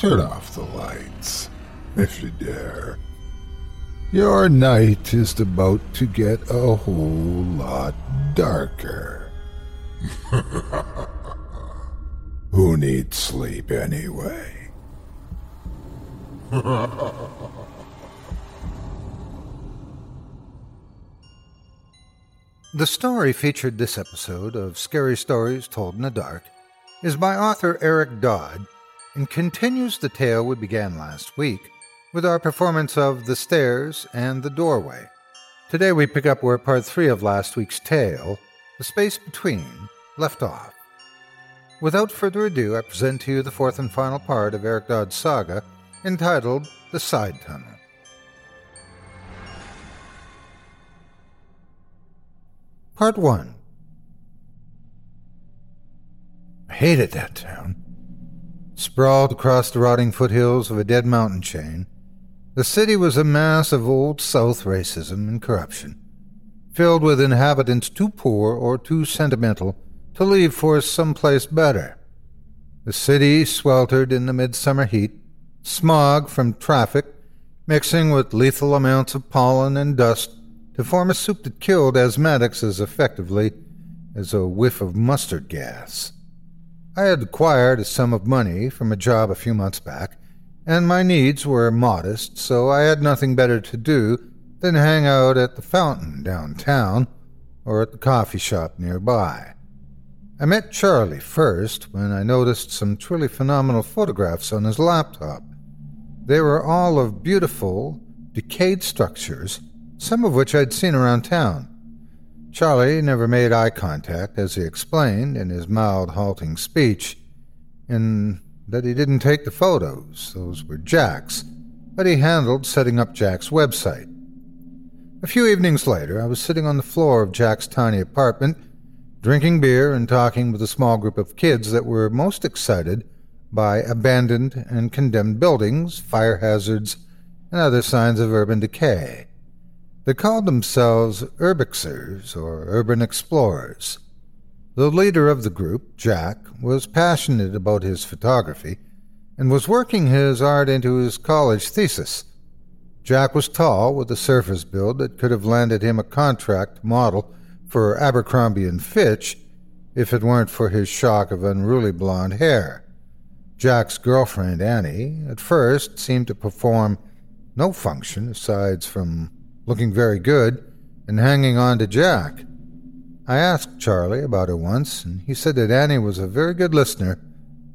Turn off the lights, if you dare. Your night is about to get a whole lot darker. Who needs sleep anyway? The story featured this episode of Scary Stories Told in the Dark is by author Eric Dodd and continues the tale we began last week with our performance of The Stairs and The Doorway. Today we pick up where part three of last week's tale, The Space Between, left off. Without further ado, I present to you the fourth and final part of Eric Dodd's saga entitled The Side Tunnel. Part 1 I hated that town. Sprawled across the rotting foothills of a dead mountain chain, the city was a mass of old South racism and corruption, filled with inhabitants too poor or too sentimental to leave for some place better. The city sweltered in the midsummer heat, smog from traffic mixing with lethal amounts of pollen and dust to form a soup that killed asthmatics as effectively as a whiff of mustard gas. I had acquired a sum of money from a job a few months back, and my needs were modest, so I had nothing better to do than hang out at the fountain downtown or at the coffee shop nearby. I met Charlie first when I noticed some truly phenomenal photographs on his laptop. They were all of beautiful, decayed structures some of which I'd seen around town. Charlie never made eye contact as he explained in his mild, halting speech, in that he didn't take the photos, those were Jack's, but he handled setting up Jack's website. A few evenings later, I was sitting on the floor of Jack's tiny apartment, drinking beer and talking with a small group of kids that were most excited by abandoned and condemned buildings, fire hazards, and other signs of urban decay. They called themselves urbexers, or urban explorers. The leader of the group, Jack, was passionate about his photography and was working his art into his college thesis. Jack was tall, with a surface build that could have landed him a contract model for Abercrombie and Fitch, if it weren't for his shock of unruly blonde hair. Jack's girlfriend, Annie, at first seemed to perform no function aside from looking very good and hanging on to Jack. I asked Charlie about her once, and he said that Annie was a very good listener,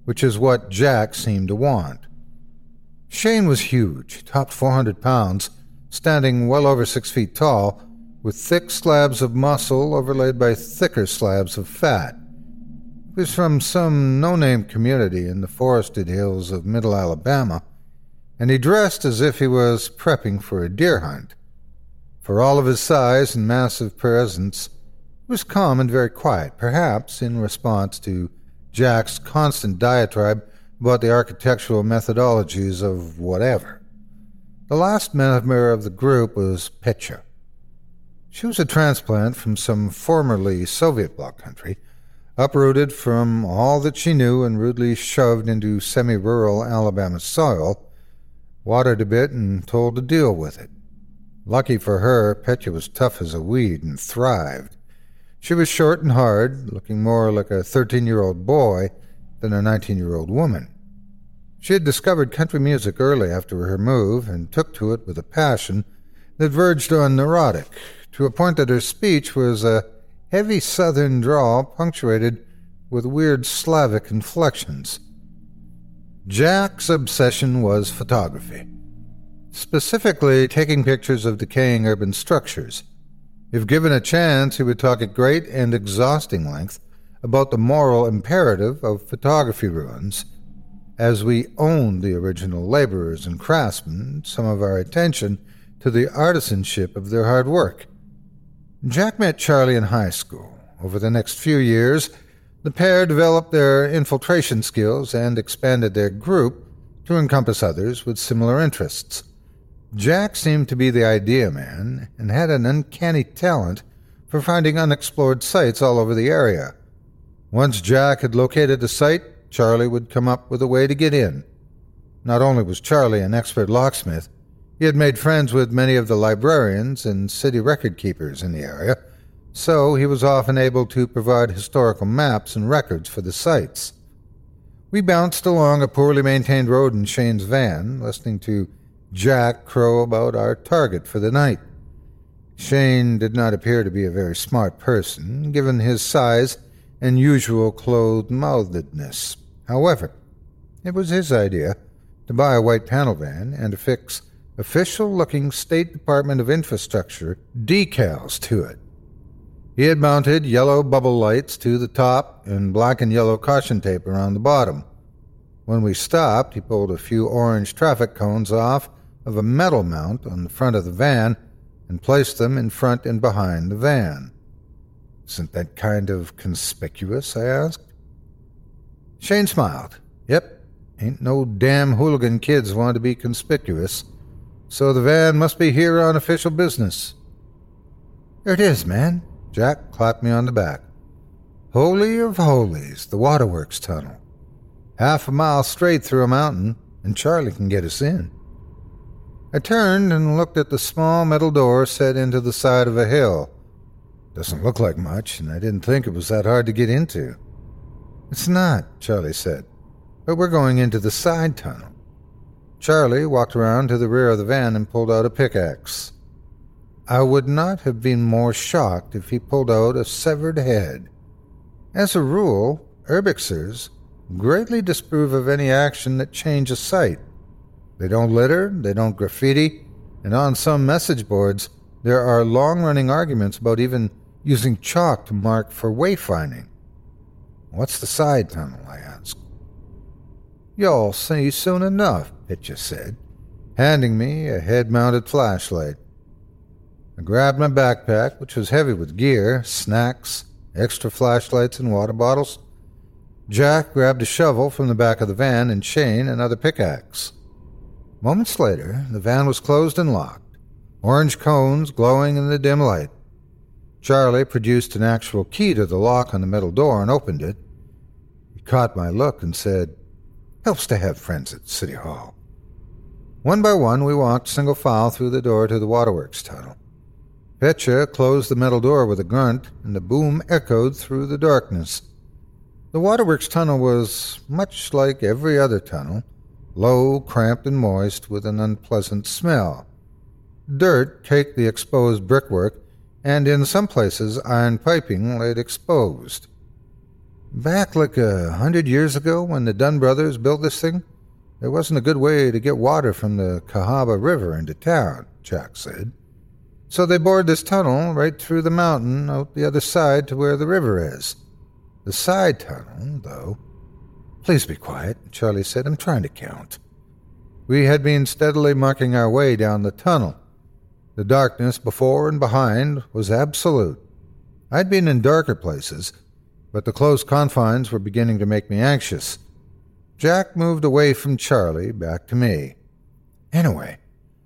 which is what Jack seemed to want. Shane was huge, topped 400 pounds, standing well over six feet tall, with thick slabs of muscle overlaid by thicker slabs of fat. He was from some no name community in the forested hills of middle Alabama, and he dressed as if he was prepping for a deer hunt. For all of his size and massive presence, he was calm and very quiet, perhaps in response to Jack's constant diatribe about the architectural methodologies of whatever. The last member of the group was Petya. She was a transplant from some formerly Soviet bloc country, uprooted from all that she knew and rudely shoved into semi rural Alabama soil, watered a bit, and told to deal with it. Lucky for her, Petya was tough as a weed and thrived. She was short and hard, looking more like a 13 year old boy than a 19 year old woman. She had discovered country music early after her move and took to it with a passion that verged on neurotic, to a point that her speech was a heavy southern drawl punctuated with weird Slavic inflections. Jack's obsession was photography, specifically taking pictures of decaying urban structures. If given a chance, he would talk at great and exhausting length about the moral imperative of photography ruins. As we owned the original laborers and craftsmen, some of our attention to the artisanship of their hard work. Jack met Charlie in high school. Over the next few years, the pair developed their infiltration skills and expanded their group to encompass others with similar interests. Jack seemed to be the idea man and had an uncanny talent for finding unexplored sites all over the area. Once Jack had located a site, Charlie would come up with a way to get in. Not only was Charlie an expert locksmith, he had made friends with many of the librarians and city record keepers in the area, so he was often able to provide historical maps and records for the sites. We bounced along a poorly maintained road in Shane's van, listening to Jack crow about our target for the night. Shane did not appear to be a very smart person, given his size and usual clothed mouthedness. However, it was his idea to buy a white panel van and to fix official looking State Department of Infrastructure decals to it. He had mounted yellow bubble lights to the top and black and yellow caution tape around the bottom. When we stopped, he pulled a few orange traffic cones off of a metal mount on the front of the van and placed them in front and behind the van. Isn't that kind of conspicuous? I asked. Shane smiled. Yep, ain't no damn hooligan kids want to be conspicuous so the van must be here on official business. There it is, man. Jack clapped me on the back. Holy of holies, the waterworks tunnel. Half a mile straight through a mountain, and Charlie can get us in. I turned and looked at the small metal door set into the side of a hill. Doesn't look like much, and I didn't think it was that hard to get into. It's not, Charlie said, but we're going into the side tunnel. Charlie walked around to the rear of the van and pulled out a pickaxe. I would not have been more shocked if he pulled out a severed head. As a rule, urbexers greatly disapprove of any action that changes site. They don't litter, they don't graffiti, and on some message boards there are long running arguments about even using chalk to mark for wayfinding. What's the side tunnel? I asked. You'll see soon enough, Petya said, handing me a head mounted flashlight. I grabbed my backpack, which was heavy with gear, snacks, extra flashlights, and water bottles. Jack grabbed a shovel from the back of the van, and Shane another pickaxe. Moments later, the van was closed and locked, orange cones glowing in the dim light. Charlie produced an actual key to the lock on the metal door and opened it. He caught my look and said, Helps to have friends at City Hall. One by one, we walked single file through the door to the waterworks tunnel. Petya closed the metal door with a grunt, and the boom echoed through the darkness. The waterworks tunnel was much like every other tunnel low, cramped, and moist, with an unpleasant smell. Dirt caked the exposed brickwork, and in some places iron piping laid exposed. Back like a hundred years ago when the Dunn brothers built this thing, there wasn't a good way to get water from the Cahaba River into town, Jack said. So they bored this tunnel right through the mountain out the other side to where the river is. The side tunnel, though. Please be quiet, Charlie said. I'm trying to count. We had been steadily marking our way down the tunnel. The darkness before and behind was absolute. I'd been in darker places, but the close confines were beginning to make me anxious. Jack moved away from Charlie, back to me. Anyway,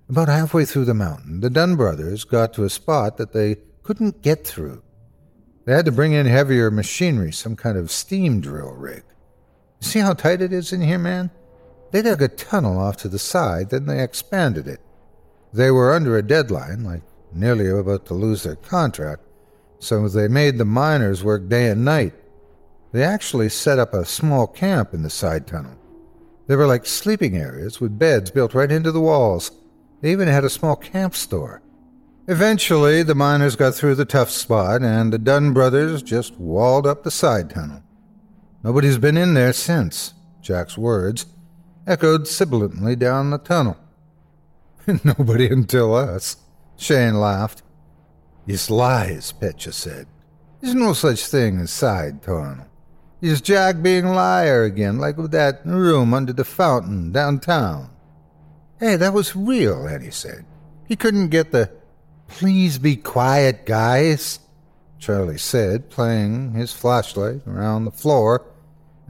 about halfway through the mountain, the Dunn brothers got to a spot that they couldn't get through. They had to bring in heavier machinery, some kind of steam drill rig. See how tight it is in here, man? They dug a tunnel off to the side, then they expanded it. They were under a deadline, like nearly about to lose their contract, so they made the miners work day and night. They actually set up a small camp in the side tunnel. They were like sleeping areas with beds built right into the walls. They even had a small camp store. Eventually, the miners got through the tough spot, and the Dunn brothers just walled up the side tunnel. Nobody's been in there since, Jack's words echoed sibilantly down the tunnel. Nobody until us, Shane laughed. It's lies, Petya said. There's no such thing as side tunnel. It's Jack being liar again, like with that room under the fountain downtown. Hey, that was real, Annie said. He couldn't get the please be quiet, guys, Charlie said, playing his flashlight around the floor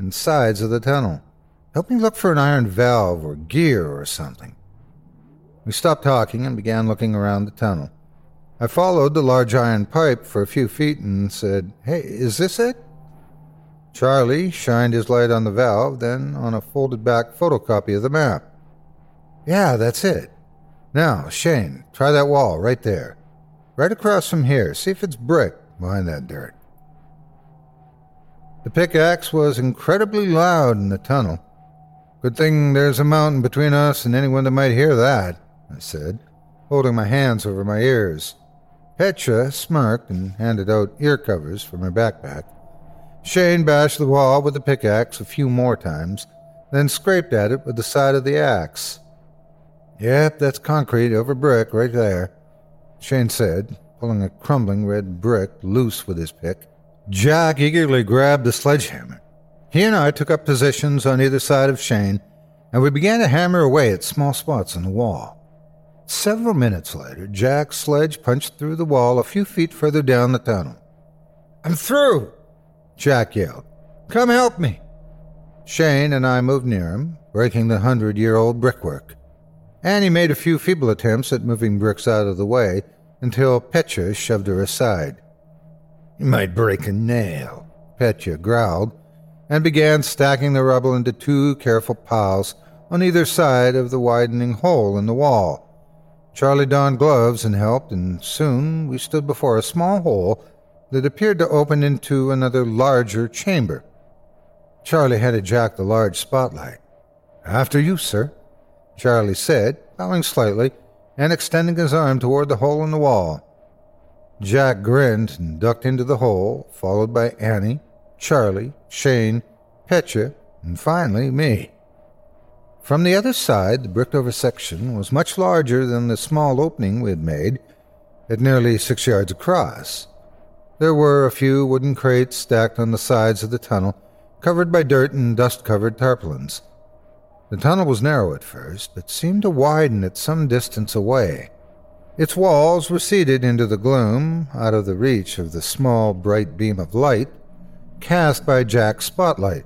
and sides of the tunnel. Help me look for an iron valve or gear or something. We stopped talking and began looking around the tunnel. I followed the large iron pipe for a few feet and said, Hey, is this it? Charlie shined his light on the valve, then on a folded back photocopy of the map. Yeah, that's it. Now, Shane, try that wall right there. Right across from here. See if it's brick behind that dirt. The pickaxe was incredibly loud in the tunnel. Good thing there's a mountain between us and anyone that might hear that, I said, holding my hands over my ears. Petya smirked and handed out ear covers from her backpack. Shane bashed the wall with the pickaxe a few more times, then scraped at it with the side of the axe. Yep, that's concrete over brick right there, Shane said, pulling a crumbling red brick loose with his pick. Jack eagerly grabbed the sledgehammer. He and I took up positions on either side of Shane, and we began to hammer away at small spots in the wall. Several minutes later, Jack's sledge punched through the wall a few feet further down the tunnel. I'm through! Jack yelled. Come help me! Shane and I moved near him, breaking the hundred year old brickwork. Annie made a few feeble attempts at moving bricks out of the way until Petya shoved her aside. You might break a nail, Petya growled, and began stacking the rubble into two careful piles on either side of the widening hole in the wall. Charlie donned gloves and helped, and soon we stood before a small hole that appeared to open into another larger chamber. Charlie handed Jack the large spotlight. After you, sir, Charlie said, bowing slightly and extending his arm toward the hole in the wall. Jack grinned and ducked into the hole, followed by Annie, Charlie, Shane, Petya, and finally me. From the other side, the bricked over section was much larger than the small opening we had made, at nearly six yards across. There were a few wooden crates stacked on the sides of the tunnel, covered by dirt and dust covered tarpaulins. The tunnel was narrow at first, but seemed to widen at some distance away. Its walls receded into the gloom, out of the reach of the small, bright beam of light cast by Jack's spotlight.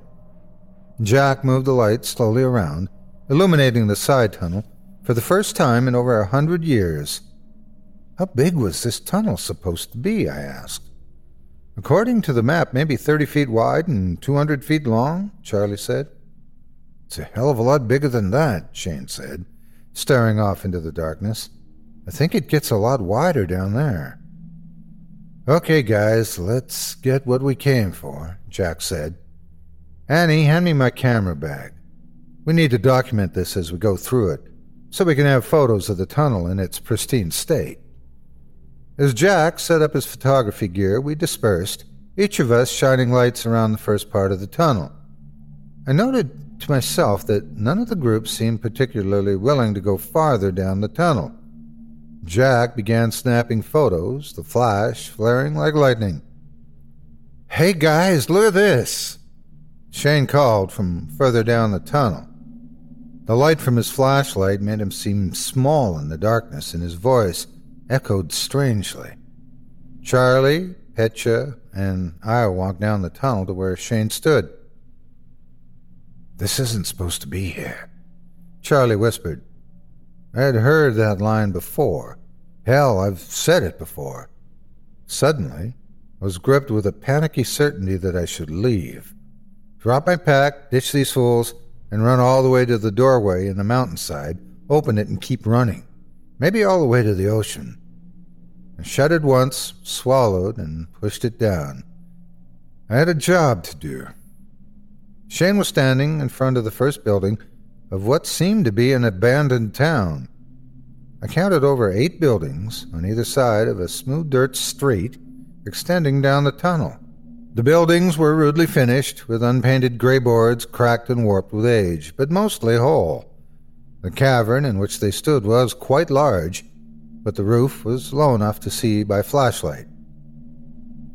Jack moved the light slowly around, illuminating the side tunnel for the first time in over a hundred years. How big was this tunnel supposed to be? I asked. According to the map, maybe 30 feet wide and 200 feet long, Charlie said. It's a hell of a lot bigger than that, Shane said, staring off into the darkness. I think it gets a lot wider down there. Okay, guys, let's get what we came for, Jack said. Annie, hand me my camera bag. We need to document this as we go through it, so we can have photos of the tunnel in its pristine state. As Jack set up his photography gear, we dispersed, each of us shining lights around the first part of the tunnel. I noted to myself that none of the group seemed particularly willing to go farther down the tunnel. Jack began snapping photos, the flash flaring like lightning. Hey guys, look at this! Shane called from further down the tunnel. The light from his flashlight made him seem small in the darkness, and his voice echoed strangely. Charlie, Petya, and I walked down the tunnel to where Shane stood. This isn't supposed to be here, Charlie whispered. I had heard that line before. Hell, I've said it before. Suddenly, I was gripped with a panicky certainty that I should leave. Drop my pack, ditch these fools, and run all the way to the doorway in the mountainside, open it, and keep running maybe all the way to the ocean. I shuddered once, swallowed, and pushed it down. I had a job to do. Shane was standing in front of the first building of what seemed to be an abandoned town. I counted over eight buildings on either side of a smooth dirt street extending down the tunnel. The buildings were rudely finished, with unpainted gray boards cracked and warped with age, but mostly whole. The cavern in which they stood was quite large, but the roof was low enough to see by flashlight.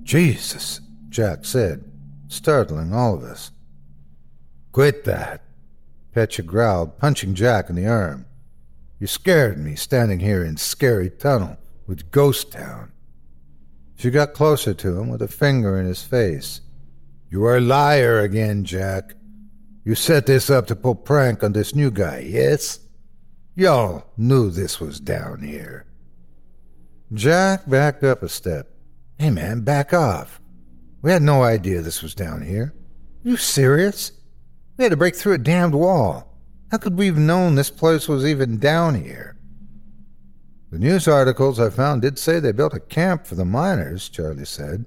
Jesus, Jack said, startling all of us. Quit that, Petya growled, punching Jack in the arm. You scared me standing here in Scary Tunnel with Ghost Town. She got closer to him with a finger in his face. You are a liar again, Jack. You set this up to pull prank on this new guy, yes? Y'all knew this was down here. Jack backed up a step. Hey, man, back off. We had no idea this was down here. You serious? We had to break through a damned wall. How could we have known this place was even down here? The news articles I found did say they built a camp for the miners, Charlie said.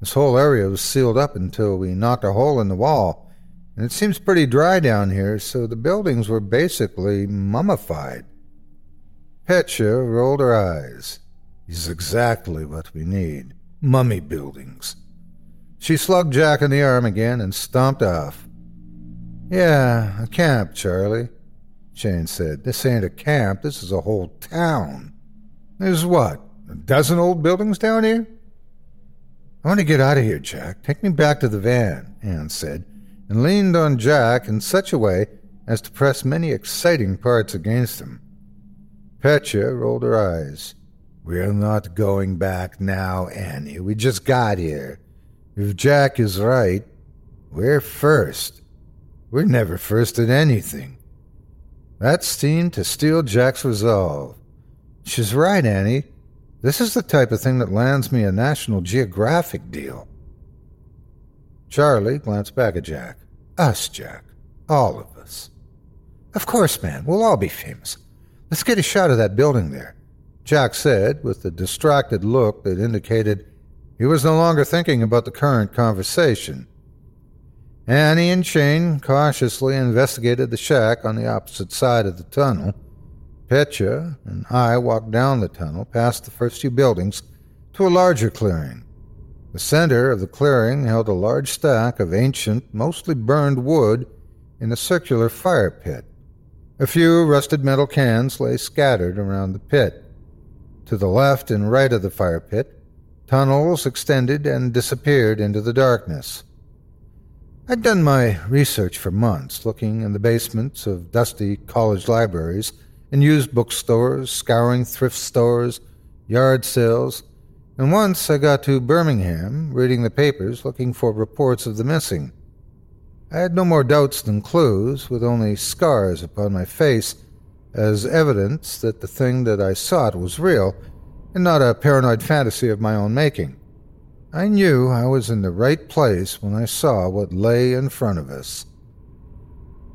This whole area was sealed up until we knocked a hole in the wall and it seems pretty dry down here, so the buildings were basically mummified. Petya rolled her eyes. He's exactly what we need mummy buildings. She slugged Jack in the arm again and stomped off. Yeah, a camp, Charlie, Shane said. This ain't a camp, this is a whole town. There's what, a dozen old buildings down here? I want to get out of here, Jack. Take me back to the van, Anne said and leaned on Jack in such a way as to press many exciting parts against him. Petya rolled her eyes. We're not going back now, Annie. We just got here. If Jack is right, we're first. We're never first at anything. That seemed to steal Jack's resolve. She's right, Annie. This is the type of thing that lands me a National Geographic deal. Charlie glanced back at Jack. Us, Jack. All of us. Of course, man. We'll all be famous. Let's get a shot of that building there, Jack said, with a distracted look that indicated he was no longer thinking about the current conversation. Annie and Shane cautiously investigated the shack on the opposite side of the tunnel. Petya and I walked down the tunnel past the first few buildings to a larger clearing. The center of the clearing held a large stack of ancient, mostly burned wood in a circular fire pit. A few rusted metal cans lay scattered around the pit. To the left and right of the fire pit, tunnels extended and disappeared into the darkness. I'd done my research for months, looking in the basements of dusty college libraries and used bookstores, scouring thrift stores, yard sales, and once I got to Birmingham, reading the papers looking for reports of the missing. I had no more doubts than clues, with only scars upon my face as evidence that the thing that I sought was real and not a paranoid fantasy of my own making. I knew I was in the right place when I saw what lay in front of us.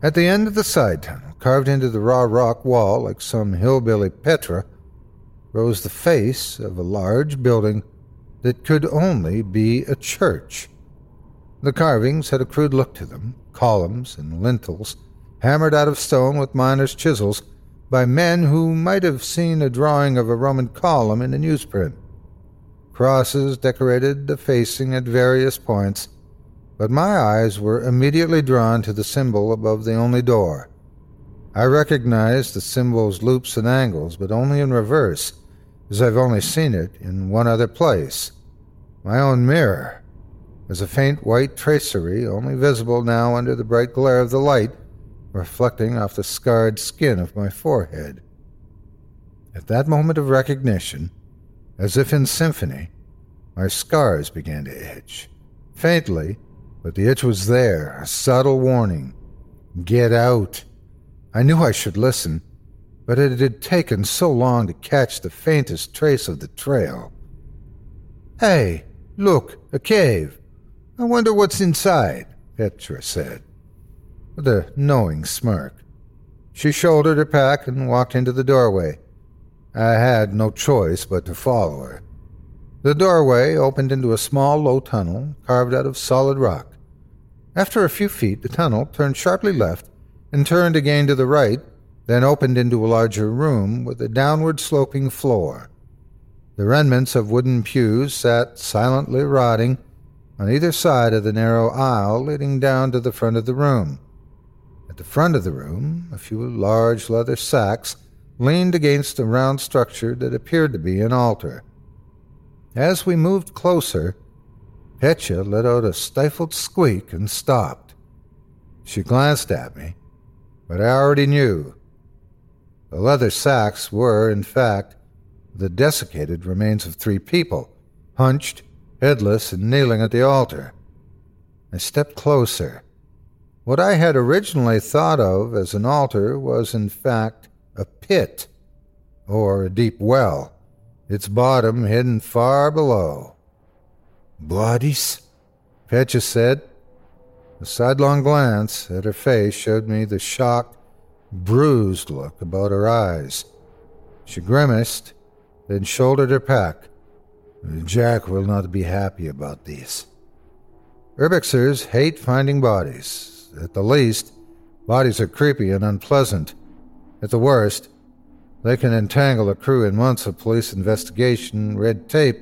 At the end of the side tunnel, carved into the raw rock wall like some hillbilly Petra, rose the face of a large building that could only be a church. The carvings had a crude look to them columns and lintels, hammered out of stone with miners' chisels by men who might have seen a drawing of a Roman column in a newsprint. Crosses decorated the facing at various points, but my eyes were immediately drawn to the symbol above the only door. I recognized the symbol's loops and angles, but only in reverse, as I've only seen it in one other place my own mirror. As a faint white tracery, only visible now under the bright glare of the light, reflecting off the scarred skin of my forehead. At that moment of recognition, as if in symphony, my scars began to itch. Faintly, but the itch was there, a subtle warning. Get out. I knew I should listen, but it had taken so long to catch the faintest trace of the trail. Hey, look, a cave. I wonder what's inside, Petya said, with a knowing smirk. She shouldered her pack and walked into the doorway. I had no choice but to follow her. The doorway opened into a small, low tunnel carved out of solid rock. After a few feet, the tunnel turned sharply left and turned again to the right, then opened into a larger room with a downward sloping floor. The remnants of wooden pews sat silently rotting on either side of the narrow aisle leading down to the front of the room. At the front of the room, a few large leather sacks leaned against a round structure that appeared to be an altar. As we moved closer, Petya let out a stifled squeak and stopped. She glanced at me, but I already knew. The leather sacks were, in fact, the desiccated remains of three people, hunched headless and kneeling at the altar. I stepped closer. What I had originally thought of as an altar was, in fact, a pit, or a deep well, its bottom hidden far below. Bodies? Petya said. A sidelong glance at her face showed me the shocked, bruised look about her eyes. She grimaced, then shouldered her pack. Jack will not be happy about this. Urbexers hate finding bodies. At the least, bodies are creepy and unpleasant. At the worst, they can entangle a crew in months of police investigation, red tape,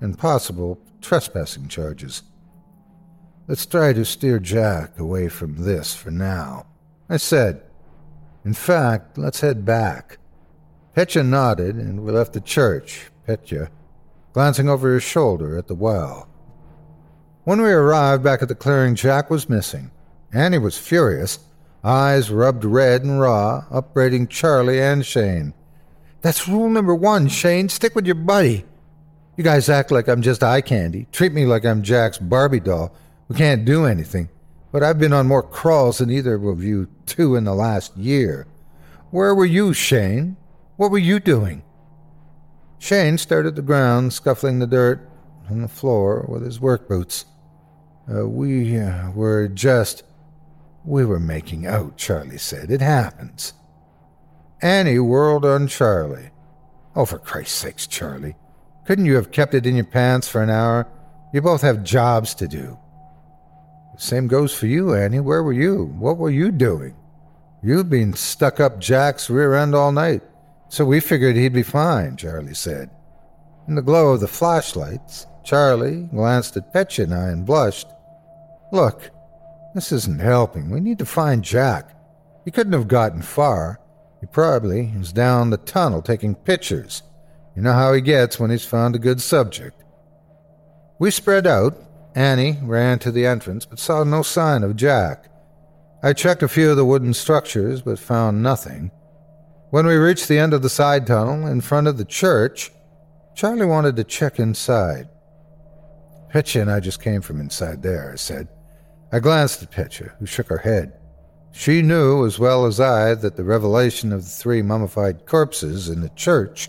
and possible trespassing charges. Let's try to steer Jack away from this for now. I said. In fact, let's head back. Petya nodded, and we left the church. Petya glancing over his shoulder at the well. When we arrived back at the clearing, Jack was missing. Annie was furious, eyes rubbed red and raw, upbraiding Charlie and Shane. That's rule number one, Shane. Stick with your buddy. You guys act like I'm just eye candy. Treat me like I'm Jack's Barbie doll. We can't do anything. But I've been on more crawls than either of you two in the last year. Where were you, Shane? What were you doing? Shane stared at the ground, scuffling the dirt on the floor with his work boots. Uh, we uh, were just. We were making out, Charlie said. It happens. Annie whirled on Charlie. Oh, for Christ's sakes, Charlie. Couldn't you have kept it in your pants for an hour? You both have jobs to do. Same goes for you, Annie. Where were you? What were you doing? You've been stuck up Jack's rear end all night. So we figured he'd be fine, Charlie said. In the glow of the flashlights, Charlie glanced at I and blushed. Look, this isn't helping. We need to find Jack. He couldn't have gotten far. He probably is down the tunnel taking pictures. You know how he gets when he's found a good subject. We spread out. Annie ran to the entrance, but saw no sign of Jack. I checked a few of the wooden structures, but found nothing. When we reached the end of the side tunnel in front of the church, Charlie wanted to check inside. Petya and I just came from inside there, I said. I glanced at Petya, who shook her head. She knew as well as I that the revelation of the three mummified corpses in the church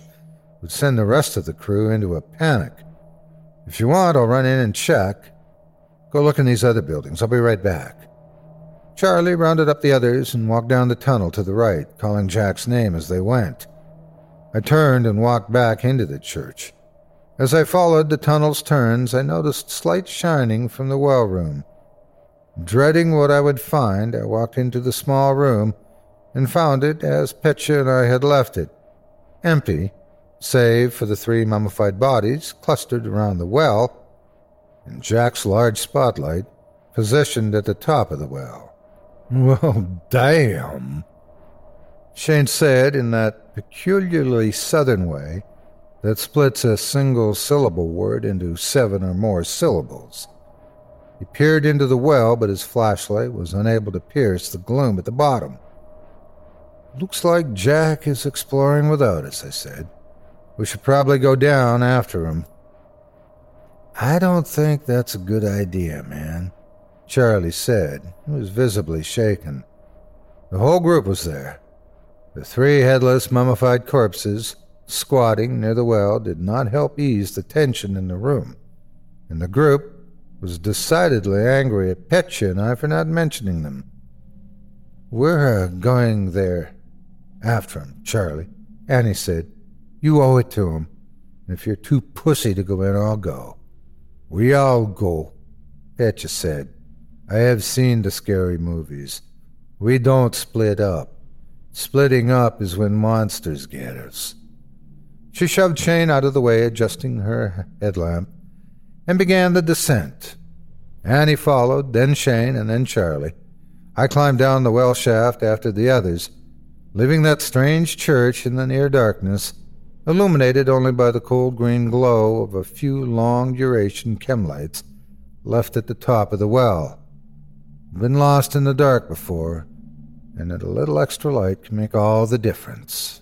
would send the rest of the crew into a panic. If you want, I'll run in and check. Go look in these other buildings. I'll be right back. Charlie rounded up the others and walked down the tunnel to the right, calling Jack's name as they went. I turned and walked back into the church. As I followed the tunnel's turns, I noticed slight shining from the well room. Dreading what I would find, I walked into the small room and found it as Petya and I had left it empty, save for the three mummified bodies clustered around the well and Jack's large spotlight positioned at the top of the well. Well, damn, Shane said in that peculiarly southern way that splits a single syllable word into seven or more syllables. He peered into the well, but his flashlight was unable to pierce the gloom at the bottom. Looks like Jack is exploring without us, I said. We should probably go down after him. I don't think that's a good idea, man, Charlie said. He was visibly shaken. The whole group was there. The three headless, mummified corpses squatting near the well did not help ease the tension in the room, and the group was decidedly angry at Petya and I for not mentioning them. We're uh, going there after him, Charlie. Annie said, You owe it to him. If you're too pussy to go in, I'll go. We all go, Petya said. I have seen the scary movies. We don't split up. Splitting up is when monsters get us. She shoved Shane out of the way, adjusting her headlamp, and began the descent. Annie followed, then Shane, and then Charlie. I climbed down the well shaft after the others, leaving that strange church in the near darkness, illuminated only by the cold green glow of a few long duration chem lights left at the top of the well. Been lost in the dark before, and that a little extra light can make all the difference.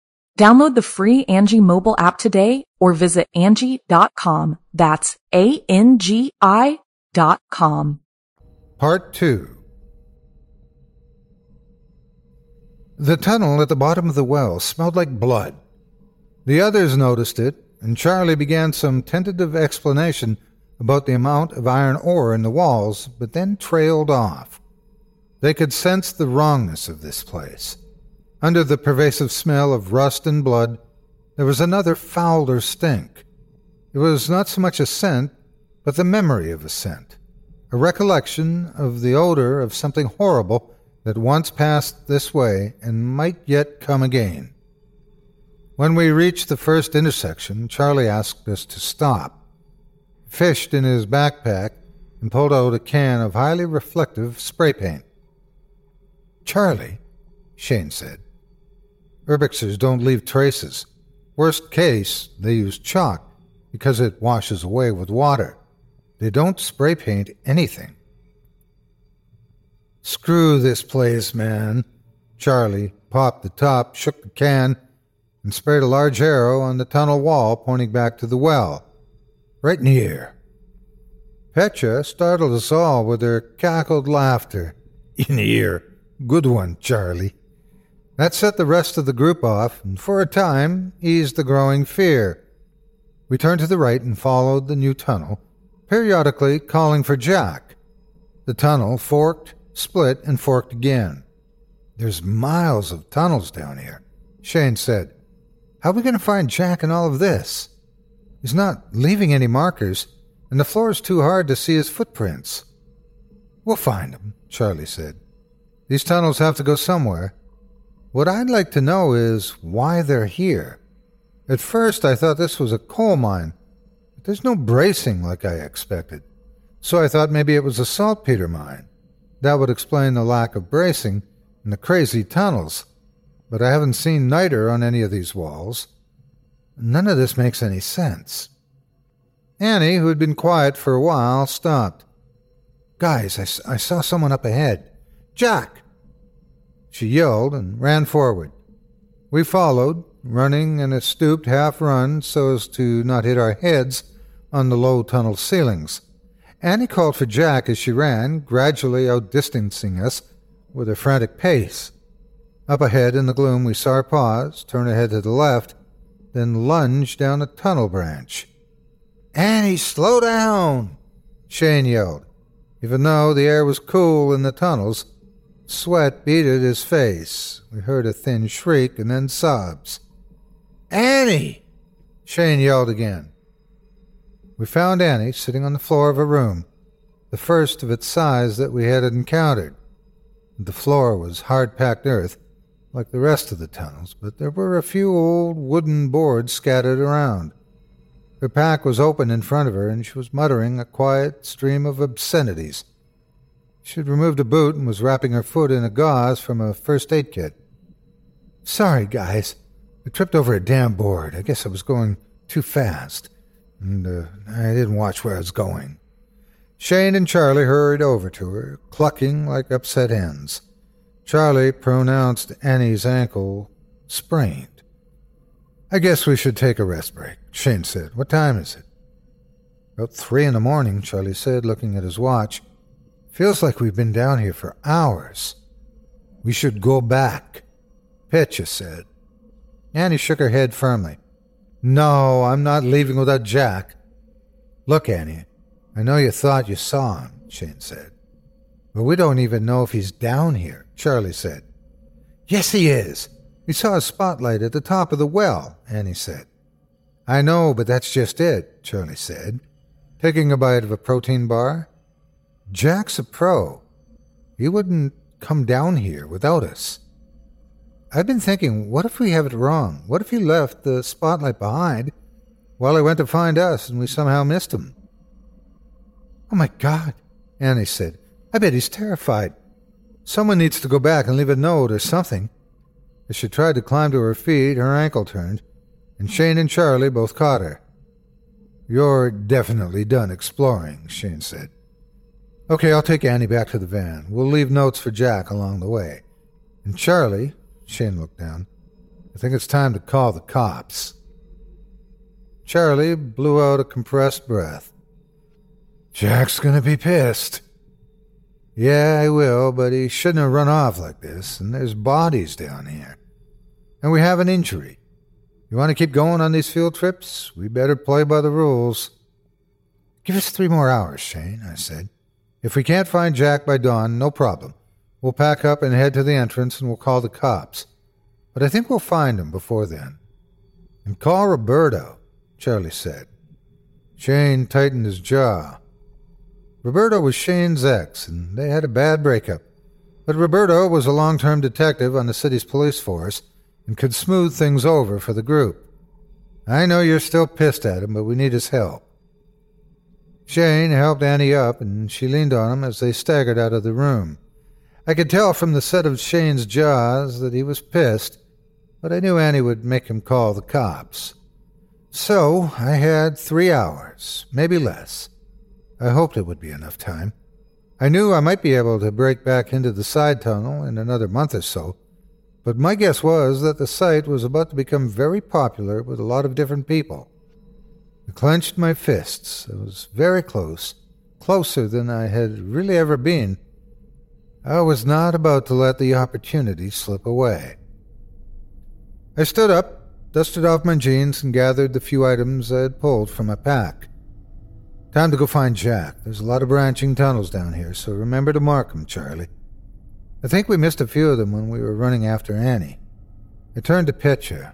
Download the free Angi mobile app today or visit Angi.com. That's A-N-G-I dot com. Part 2 The tunnel at the bottom of the well smelled like blood. The others noticed it, and Charlie began some tentative explanation about the amount of iron ore in the walls, but then trailed off. They could sense the wrongness of this place. Under the pervasive smell of rust and blood, there was another fouler stink. It was not so much a scent, but the memory of a scent, a recollection of the odor of something horrible that once passed this way and might yet come again. When we reached the first intersection, Charlie asked us to stop, fished in his backpack, and pulled out a can of highly reflective spray paint. Charlie, Shane said, Urbexers don't leave traces. Worst case, they use chalk because it washes away with water. They don't spray paint anything. Screw this place, man. Charlie popped the top, shook the can, and sprayed a large arrow on the tunnel wall pointing back to the well. Right in the ear. Petya startled us all with her cackled laughter. In the. Good one, Charlie. That set the rest of the group off, and for a time eased the growing fear. We turned to the right and followed the new tunnel, periodically calling for Jack. The tunnel forked, split, and forked again. There's miles of tunnels down here, Shane said. How are we going to find Jack in all of this? He's not leaving any markers, and the floor's too hard to see his footprints. We'll find him, Charlie said. These tunnels have to go somewhere, What I'd like to know is why they're here. At first, I thought this was a coal mine, but there's no bracing like I expected. So I thought maybe it was a saltpeter mine. That would explain the lack of bracing and the crazy tunnels. But I haven't seen niter on any of these walls. None of this makes any sense. Annie, who had been quiet for a while, stopped. Guys, I, I saw someone up ahead. Jack! She yelled and ran forward. We followed, running in a stooped half run so as to not hit our heads on the low tunnel ceilings. Annie called for Jack as she ran, gradually outdistancing us with a frantic pace. Up ahead in the gloom, we saw her pause, turn her head to the left, then lunge down a tunnel branch. Annie, slow down! Shane yelled. Even though the air was cool in the tunnels, sweat beaded his face. We heard a thin shriek and then sobs. Annie! Shane yelled again. We found Annie sitting on the floor of a room, the first of its size that we had encountered. The floor was hard packed earth, like the rest of the tunnels, but there were a few old wooden boards scattered around. Her pack was open in front of her, and she was muttering a quiet stream of obscenities. She had removed a boot and was wrapping her foot in a gauze from a first aid kit. Sorry, guys. I tripped over a damn board. I guess I was going too fast, and uh, I didn't watch where I was going. Shane and Charlie hurried over to her, clucking like upset hens. Charlie pronounced Annie's ankle sprained. I guess we should take a rest break, Shane said. What time is it? About three in the morning, Charlie said, looking at his watch. Feels like we've been down here for hours. We should go back, Petya said. Annie shook her head firmly. No, I'm not leaving without Jack. Look, Annie, I know you thought you saw him, Shane said. But we don't even know if he's down here, Charlie said. Yes, he is. We saw a spotlight at the top of the well, Annie said. I know, but that's just it, Charlie said, taking a bite of a protein bar. Jack's a pro. He wouldn't come down here without us. I've been thinking, what if we have it wrong? What if he left the spotlight behind while he went to find us and we somehow missed him? Oh my God, Annie said. I bet he's terrified. Someone needs to go back and leave a note or something. As she tried to climb to her feet, her ankle turned, and Shane and Charlie both caught her. You're definitely done exploring, Shane said. Okay, I'll take Annie back to the van. We'll leave notes for Jack along the way. And Charlie, Shane looked down, I think it's time to call the cops. Charlie blew out a compressed breath. Jack's gonna be pissed. Yeah, he will, but he shouldn't have run off like this, and there's bodies down here. And we have an injury. You want to keep going on these field trips? We better play by the rules. Give us three more hours, Shane, I said. If we can't find Jack by dawn, no problem. We'll pack up and head to the entrance and we'll call the cops. But I think we'll find him before then. And call Roberto, Charlie said. Shane tightened his jaw. Roberto was Shane's ex, and they had a bad breakup. But Roberto was a long term detective on the city's police force and could smooth things over for the group. I know you're still pissed at him, but we need his help. Shane helped Annie up, and she leaned on him as they staggered out of the room. I could tell from the set of Shane's jaws that he was pissed, but I knew Annie would make him call the cops. So I had three hours, maybe less. I hoped it would be enough time. I knew I might be able to break back into the side tunnel in another month or so, but my guess was that the site was about to become very popular with a lot of different people. I clenched my fists. I was very close, closer than I had really ever been. I was not about to let the opportunity slip away. I stood up, dusted off my jeans, and gathered the few items I had pulled from my pack. Time to go find Jack. There's a lot of branching tunnels down here, so remember to mark 'em, Charlie. I think we missed a few of them when we were running after Annie. I turned to Petya.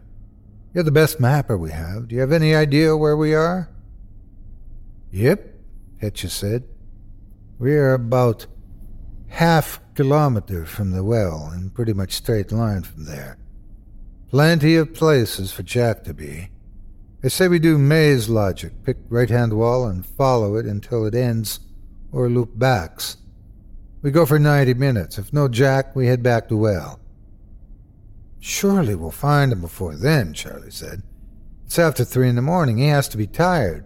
You're the best mapper we have. Do you have any idea where we are? Yep, Petya said. We're about half kilometer from the well in pretty much straight line from there. Plenty of places for Jack to be. I say we do maze logic, pick right hand wall and follow it until it ends or loop backs. We go for 90 minutes. If no Jack, we head back to well. Surely we'll find him before then, Charlie said. It's after three in the morning. He has to be tired.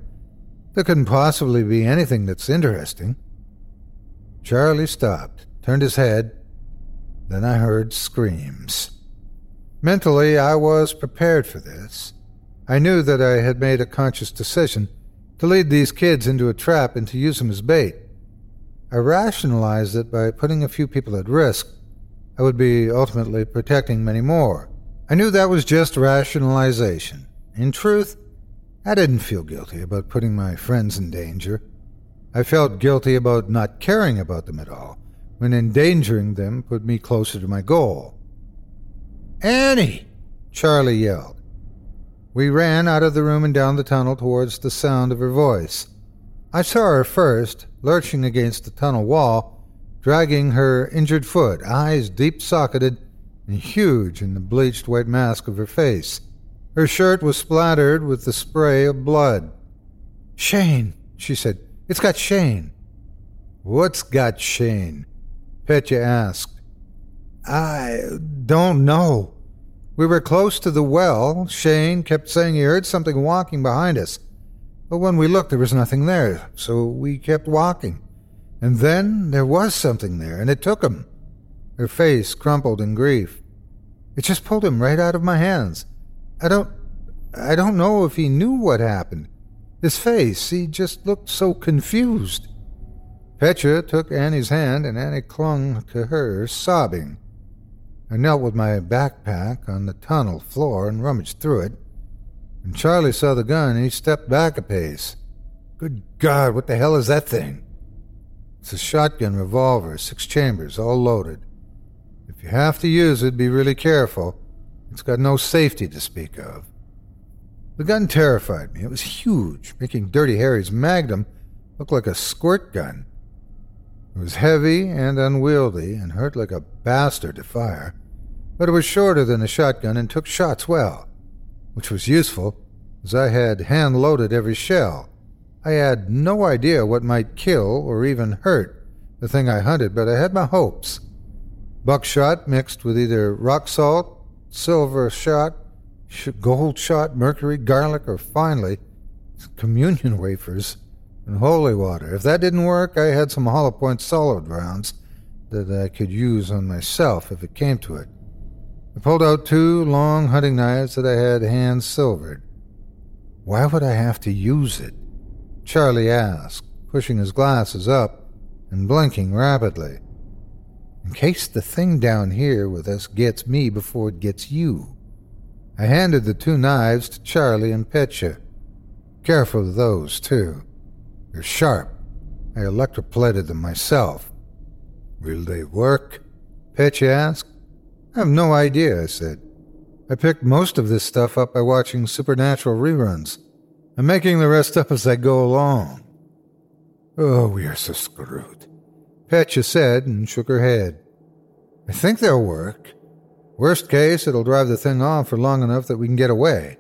There couldn't possibly be anything that's interesting. Charlie stopped, turned his head. Then I heard screams. Mentally, I was prepared for this. I knew that I had made a conscious decision to lead these kids into a trap and to use them as bait. I rationalized it by putting a few people at risk. I would be ultimately protecting many more. I knew that was just rationalization. In truth, I didn't feel guilty about putting my friends in danger. I felt guilty about not caring about them at all, when endangering them put me closer to my goal. Annie! Charlie yelled. We ran out of the room and down the tunnel towards the sound of her voice. I saw her first, lurching against the tunnel wall, dragging her injured foot, eyes deep socketed and huge in the bleached white mask of her face. Her shirt was splattered with the spray of blood. Shane, she said. It's got Shane. What's got Shane? Petya asked. I don't know. We were close to the well. Shane kept saying he heard something walking behind us. But when we looked, there was nothing there, so we kept walking. And then there was something there, and it took him. Her face crumpled in grief. It just pulled him right out of my hands. I don't. I don't know if he knew what happened. His face, he just looked so confused. Petya took Annie's hand, and Annie clung to hers, sobbing. I knelt with my backpack on the tunnel floor and rummaged through it. When Charlie saw the gun, he stepped back a pace. Good God, what the hell is that thing? It's a shotgun revolver, six chambers, all loaded. If you have to use it, be really careful. It's got no safety to speak of. The gun terrified me. It was huge, making Dirty Harry's Magnum look like a squirt gun. It was heavy and unwieldy and hurt like a bastard to fire, but it was shorter than a shotgun and took shots well, which was useful, as I had hand loaded every shell. I had no idea what might kill or even hurt the thing I hunted, but I had my hopes. Buckshot mixed with either rock salt, silver shot, gold shot, mercury, garlic, or finally, communion wafers and holy water. If that didn't work, I had some hollow point solid rounds that I could use on myself if it came to it. I pulled out two long hunting knives that I had hand silvered. Why would I have to use it? Charlie asked, pushing his glasses up and blinking rapidly. In case the thing down here with us gets me before it gets you. I handed the two knives to Charlie and Petya. Careful of those, too. They're sharp. I electroplated them myself. Will they work? Petya asked. I have no idea, I said. I picked most of this stuff up by watching supernatural reruns. I'm making the rest up as I go along. Oh, we are so screwed. Petya said and shook her head. I think they'll work. Worst case, it'll drive the thing on for long enough that we can get away.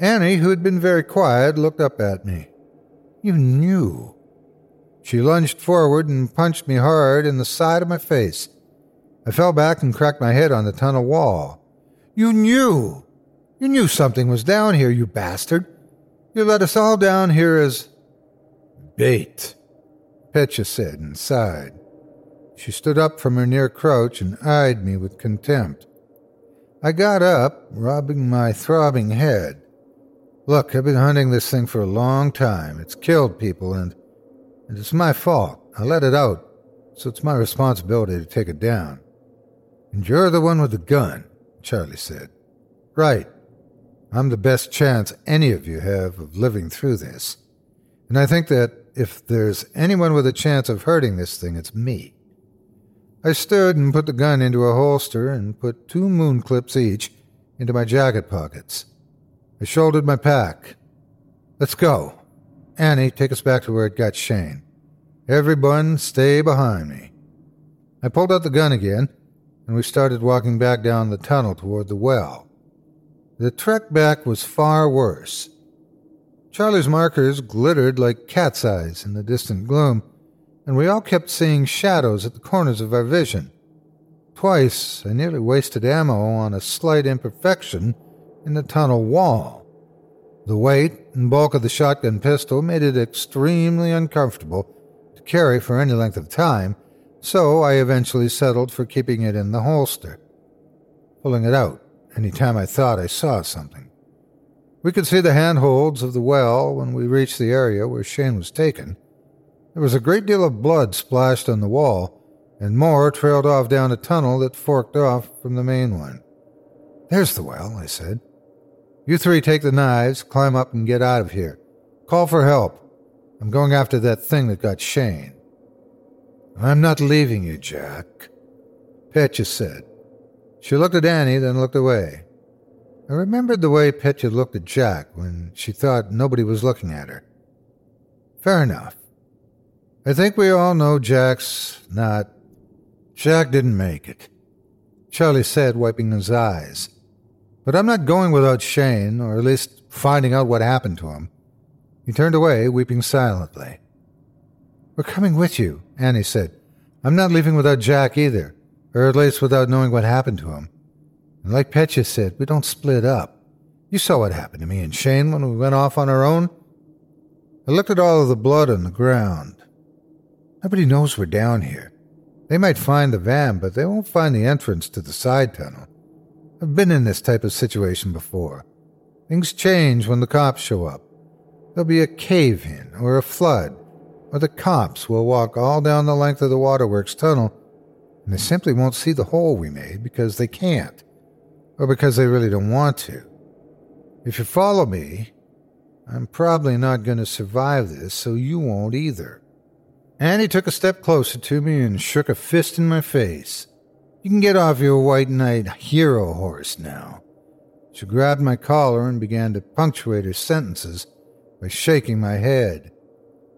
Annie, who had been very quiet, looked up at me. You knew. She lunged forward and punched me hard in the side of my face. I fell back and cracked my head on the tunnel wall. You knew! You knew something was down here, you bastard! You let us all down here as. bait, Petya said and sighed. She stood up from her near crouch and eyed me with contempt. I got up, rubbing my throbbing head. Look, I've been hunting this thing for a long time. It's killed people, and, and it's my fault. I let it out, so it's my responsibility to take it down. And you're the one with the gun, Charlie said. Right. I'm the best chance any of you have of living through this. And I think that if there's anyone with a chance of hurting this thing, it's me. I stood and put the gun into a holster and put two moon clips each into my jacket pockets. I shouldered my pack. Let's go. Annie, take us back to where it got Shane. Everyone, stay behind me. I pulled out the gun again, and we started walking back down the tunnel toward the well. The trek back was far worse. Charlie's markers glittered like cat's eyes in the distant gloom, and we all kept seeing shadows at the corners of our vision. Twice I nearly wasted ammo on a slight imperfection in the tunnel wall. The weight and bulk of the shotgun pistol made it extremely uncomfortable to carry for any length of time, so I eventually settled for keeping it in the holster, pulling it out any time I thought I saw something. We could see the handholds of the well when we reached the area where Shane was taken. There was a great deal of blood splashed on the wall, and more trailed off down a tunnel that forked off from the main one. There's the well, I said. You three take the knives, climb up, and get out of here. Call for help. I'm going after that thing that got Shane. I'm not leaving you, Jack, Petya said. She looked at Annie, then looked away. I remembered the way Petya looked at Jack when she thought nobody was looking at her. Fair enough. I think we all know Jack's not. Jack didn't make it, Charlie said, wiping his eyes. But I'm not going without Shane, or at least finding out what happened to him. He turned away, weeping silently. We're coming with you, Annie said. I'm not leaving without Jack either, or at least without knowing what happened to him. And like Petya said, we don't split up. You saw what happened to me and Shane when we went off on our own. I looked at all of the blood on the ground. Nobody knows we're down here. They might find the van, but they won't find the entrance to the side tunnel. I've been in this type of situation before. Things change when the cops show up. There'll be a cave in or a flood, or the cops will walk all down the length of the waterworks tunnel, and they simply won't see the hole we made because they can't, or because they really don't want to. If you follow me, I'm probably not going to survive this, so you won't either. Annie took a step closer to me and shook a fist in my face. You can get off your white knight hero horse now. She grabbed my collar and began to punctuate her sentences by shaking my head.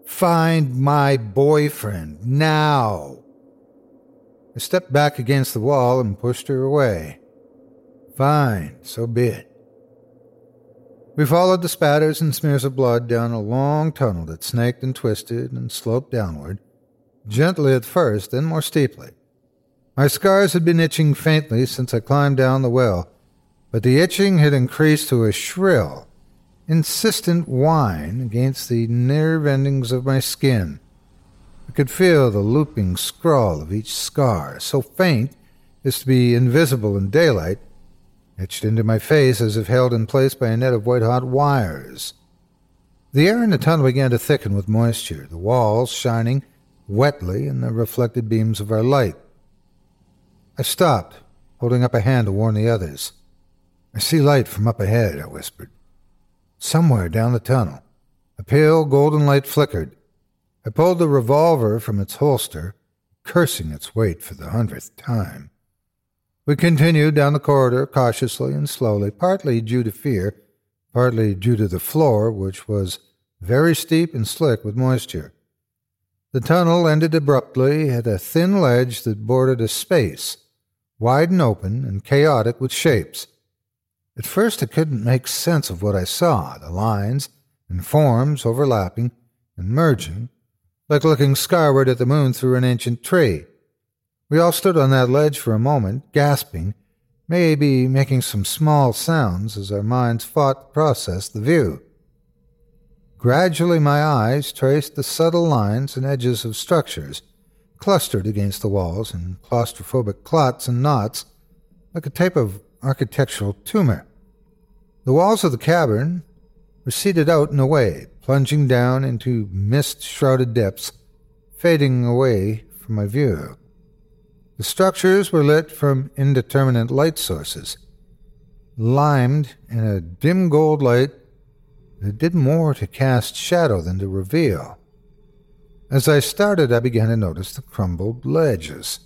Find my boyfriend now. I stepped back against the wall and pushed her away. Fine, so be it. We followed the spatters and smears of blood down a long tunnel that snaked and twisted and sloped downward, gently at first, then more steeply. My scars had been itching faintly since I climbed down the well, but the itching had increased to a shrill, insistent whine against the nerve endings of my skin. I could feel the looping scrawl of each scar, so faint as to be invisible in daylight, etched into my face as if held in place by a net of white hot wires. The air in the tunnel began to thicken with moisture, the walls shining wetly in the reflected beams of our light. I stopped, holding up a hand to warn the others. I see light from up ahead, I whispered. Somewhere down the tunnel. A pale golden light flickered. I pulled the revolver from its holster, cursing its weight for the hundredth time. We continued down the corridor cautiously and slowly, partly due to fear, partly due to the floor, which was very steep and slick with moisture. The tunnel ended abruptly at a thin ledge that bordered a space wide and open and chaotic with shapes. At first I couldn't make sense of what I saw, the lines and forms overlapping and merging, like looking skyward at the moon through an ancient tree. We all stood on that ledge for a moment, gasping, maybe making some small sounds as our minds fought to process the view. Gradually my eyes traced the subtle lines and edges of structures clustered against the walls in claustrophobic clots and knots, like a type of architectural tumor. The walls of the cavern receded out and away, plunging down into mist shrouded depths, fading away from my view. The structures were lit from indeterminate light sources, limed in a dim gold light that did more to cast shadow than to reveal. As I started, I began to notice the crumbled ledges,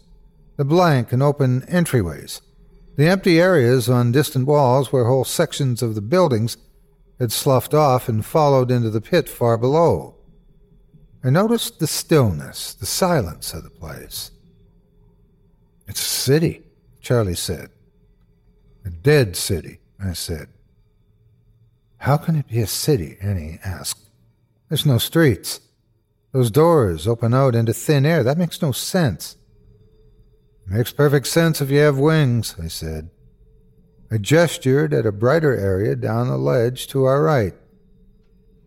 the blank and open entryways, the empty areas on distant walls where whole sections of the buildings had sloughed off and followed into the pit far below. I noticed the stillness, the silence of the place. It's a city, Charlie said. A dead city, I said. How can it be a city? Annie asked. There's no streets. Those doors open out into thin air. That makes no sense. Makes perfect sense if you have wings, I said. I gestured at a brighter area down the ledge to our right.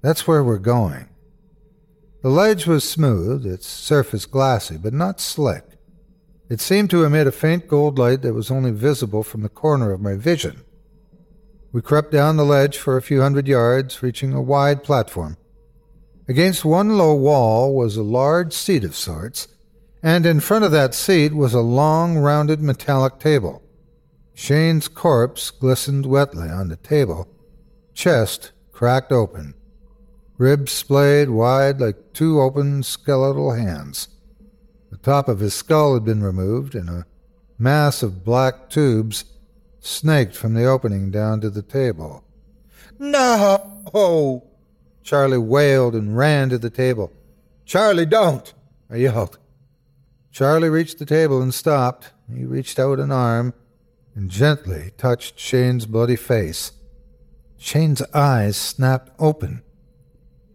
That's where we're going. The ledge was smooth, its surface glassy, but not slick. It seemed to emit a faint gold light that was only visible from the corner of my vision. We crept down the ledge for a few hundred yards, reaching a wide platform. Against one low wall was a large seat of sorts, and in front of that seat was a long, rounded metallic table. Shane's corpse glistened wetly on the table, chest cracked open, ribs splayed wide like two open skeletal hands. The top of his skull had been removed, and a mass of black tubes snaked from the opening down to the table. No! Charlie wailed and ran to the table. Charlie, don't! I yelled. Charlie reached the table and stopped. He reached out an arm and gently touched Shane's bloody face. Shane's eyes snapped open.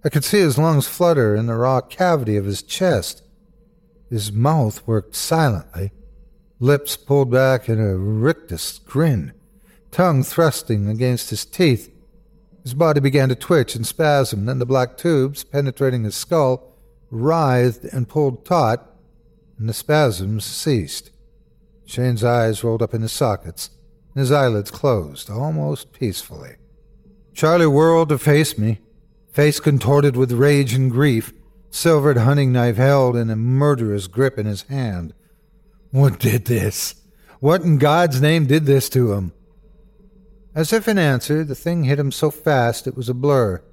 I could see his lungs flutter in the raw cavity of his chest. His mouth worked silently, lips pulled back in a rictus grin, tongue thrusting against his teeth. His body began to twitch and spasm, then the black tubes, penetrating his skull, writhed and pulled taut, and the spasms ceased. Shane's eyes rolled up in his sockets, and his eyelids closed almost peacefully. Charlie whirled to face me, face contorted with rage and grief, silvered hunting knife held in a murderous grip in his hand. What did this? What in God's name did this to him? As if in answer, the thing hit him so fast it was a blur.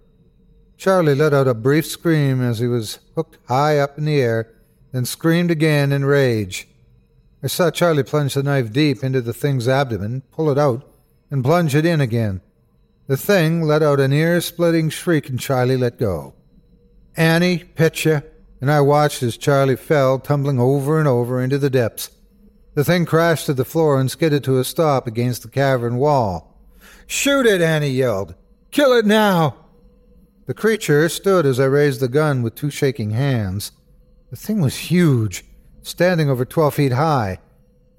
Charlie let out a brief scream as he was hooked high up in the air, then screamed again in rage. I saw Charlie plunge the knife deep into the thing's abdomen, pull it out, and plunge it in again. The thing let out an ear splitting shriek, and Charlie let go. Annie, Petya, and I watched as Charlie fell, tumbling over and over into the depths. The thing crashed to the floor and skidded to a stop against the cavern wall. Shoot it, Annie yelled. Kill it now! The creature stood as I raised the gun with two shaking hands. The thing was huge, standing over twelve feet high.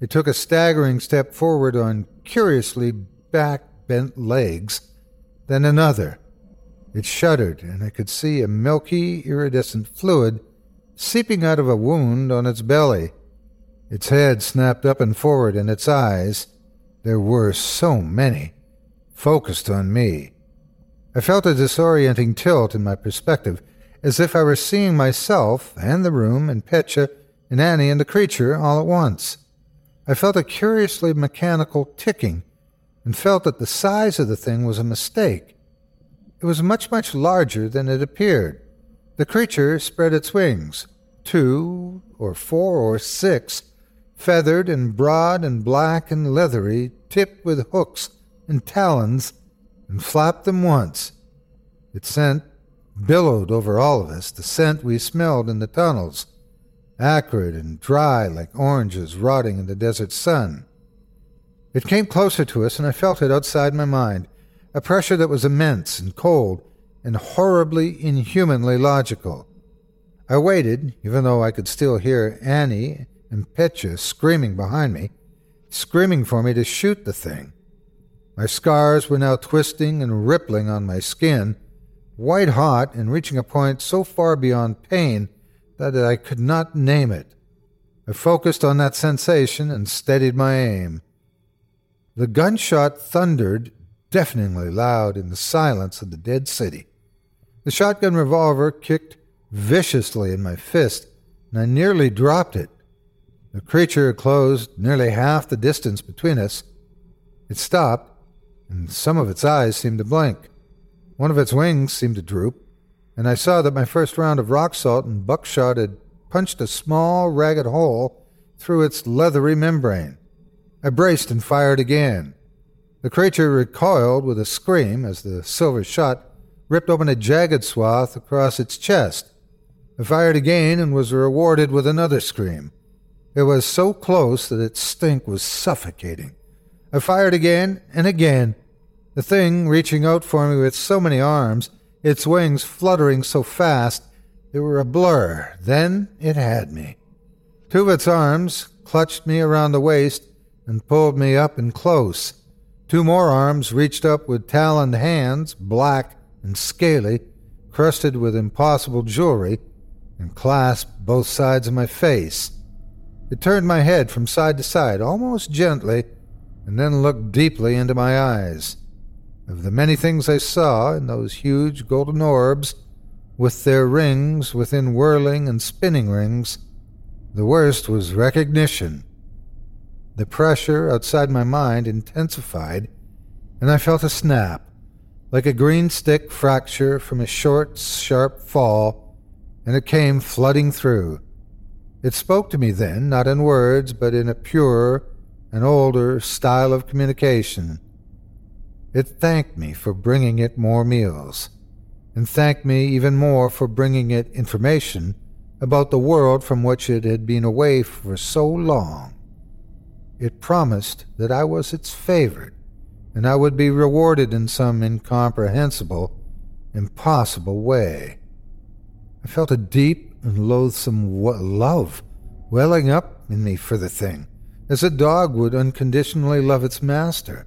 It took a staggering step forward on curiously back bent legs, then another. It shuddered, and I could see a milky, iridescent fluid seeping out of a wound on its belly. Its head snapped up and forward, and its eyes, there were so many, focused on me. I felt a disorienting tilt in my perspective, as if I were seeing myself and the room and Petya and Annie and the creature all at once. I felt a curiously mechanical ticking and felt that the size of the thing was a mistake. It was much, much larger than it appeared. The creature spread its wings, two or four or six, feathered and broad and black and leathery, tipped with hooks and talons, and flapped them once. Its scent billowed over all of us, the scent we smelled in the tunnels, acrid and dry like oranges rotting in the desert sun. It came closer to us, and I felt it outside my mind a pressure that was immense and cold and horribly, inhumanly logical. I waited, even though I could still hear Annie and Petya screaming behind me, screaming for me to shoot the thing. My scars were now twisting and rippling on my skin, white hot and reaching a point so far beyond pain that I could not name it. I focused on that sensation and steadied my aim. The gunshot thundered deafeningly loud in the silence of the dead city. The shotgun revolver kicked viciously in my fist, and I nearly dropped it. The creature closed nearly half the distance between us. It stopped, and some of its eyes seemed to blink. One of its wings seemed to droop, and I saw that my first round of rock salt and buckshot had punched a small, ragged hole through its leathery membrane. I braced and fired again. The creature recoiled with a scream as the silver shot ripped open a jagged swath across its chest. I fired again and was rewarded with another scream. It was so close that its stink was suffocating. I fired again and again, the thing reaching out for me with so many arms, its wings fluttering so fast, they were a blur. Then it had me. Two of its arms clutched me around the waist and pulled me up and close. Two more arms reached up with taloned hands, black and scaly, crusted with impossible jewelry, and clasped both sides of my face. It turned my head from side to side, almost gently, and then looked deeply into my eyes. Of the many things I saw in those huge golden orbs, with their rings within whirling and spinning rings, the worst was recognition. The pressure outside my mind intensified, and I felt a snap, like a green stick fracture from a short, sharp fall, and it came flooding through. It spoke to me then, not in words, but in a purer and older style of communication. It thanked me for bringing it more meals, and thanked me even more for bringing it information about the world from which it had been away for so long. It promised that I was its favorite, and I would be rewarded in some incomprehensible, impossible way. I felt a deep and loathsome love welling up in me for the thing, as a dog would unconditionally love its master.